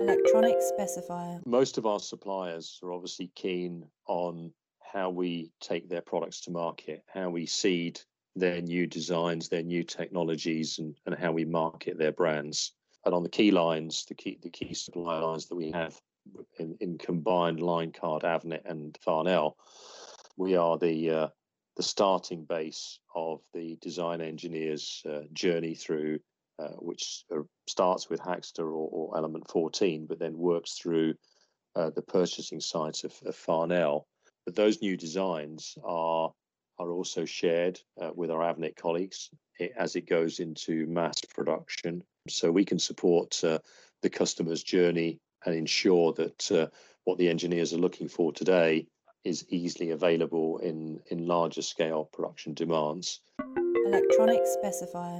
Electronic specifier. Most of our suppliers are obviously keen on how we take their products to market, how we seed their new designs, their new technologies, and, and how we market their brands. And on the key lines, the key the key supply lines that we have in, in combined line card, Avnet, and Farnell, we are the uh, the starting base of the design engineer's uh, journey through, uh, which uh, starts with Hackster or, or, Element 14, but then works through uh, the purchasing sides of, of Farnell. But those new designs are are also shared uh, with our Avnet colleagues as it goes into mass production. So we can support uh, the customer's journey and ensure that what the engineers are looking for today is easily available in, in larger scale production demands. Electronic specifier.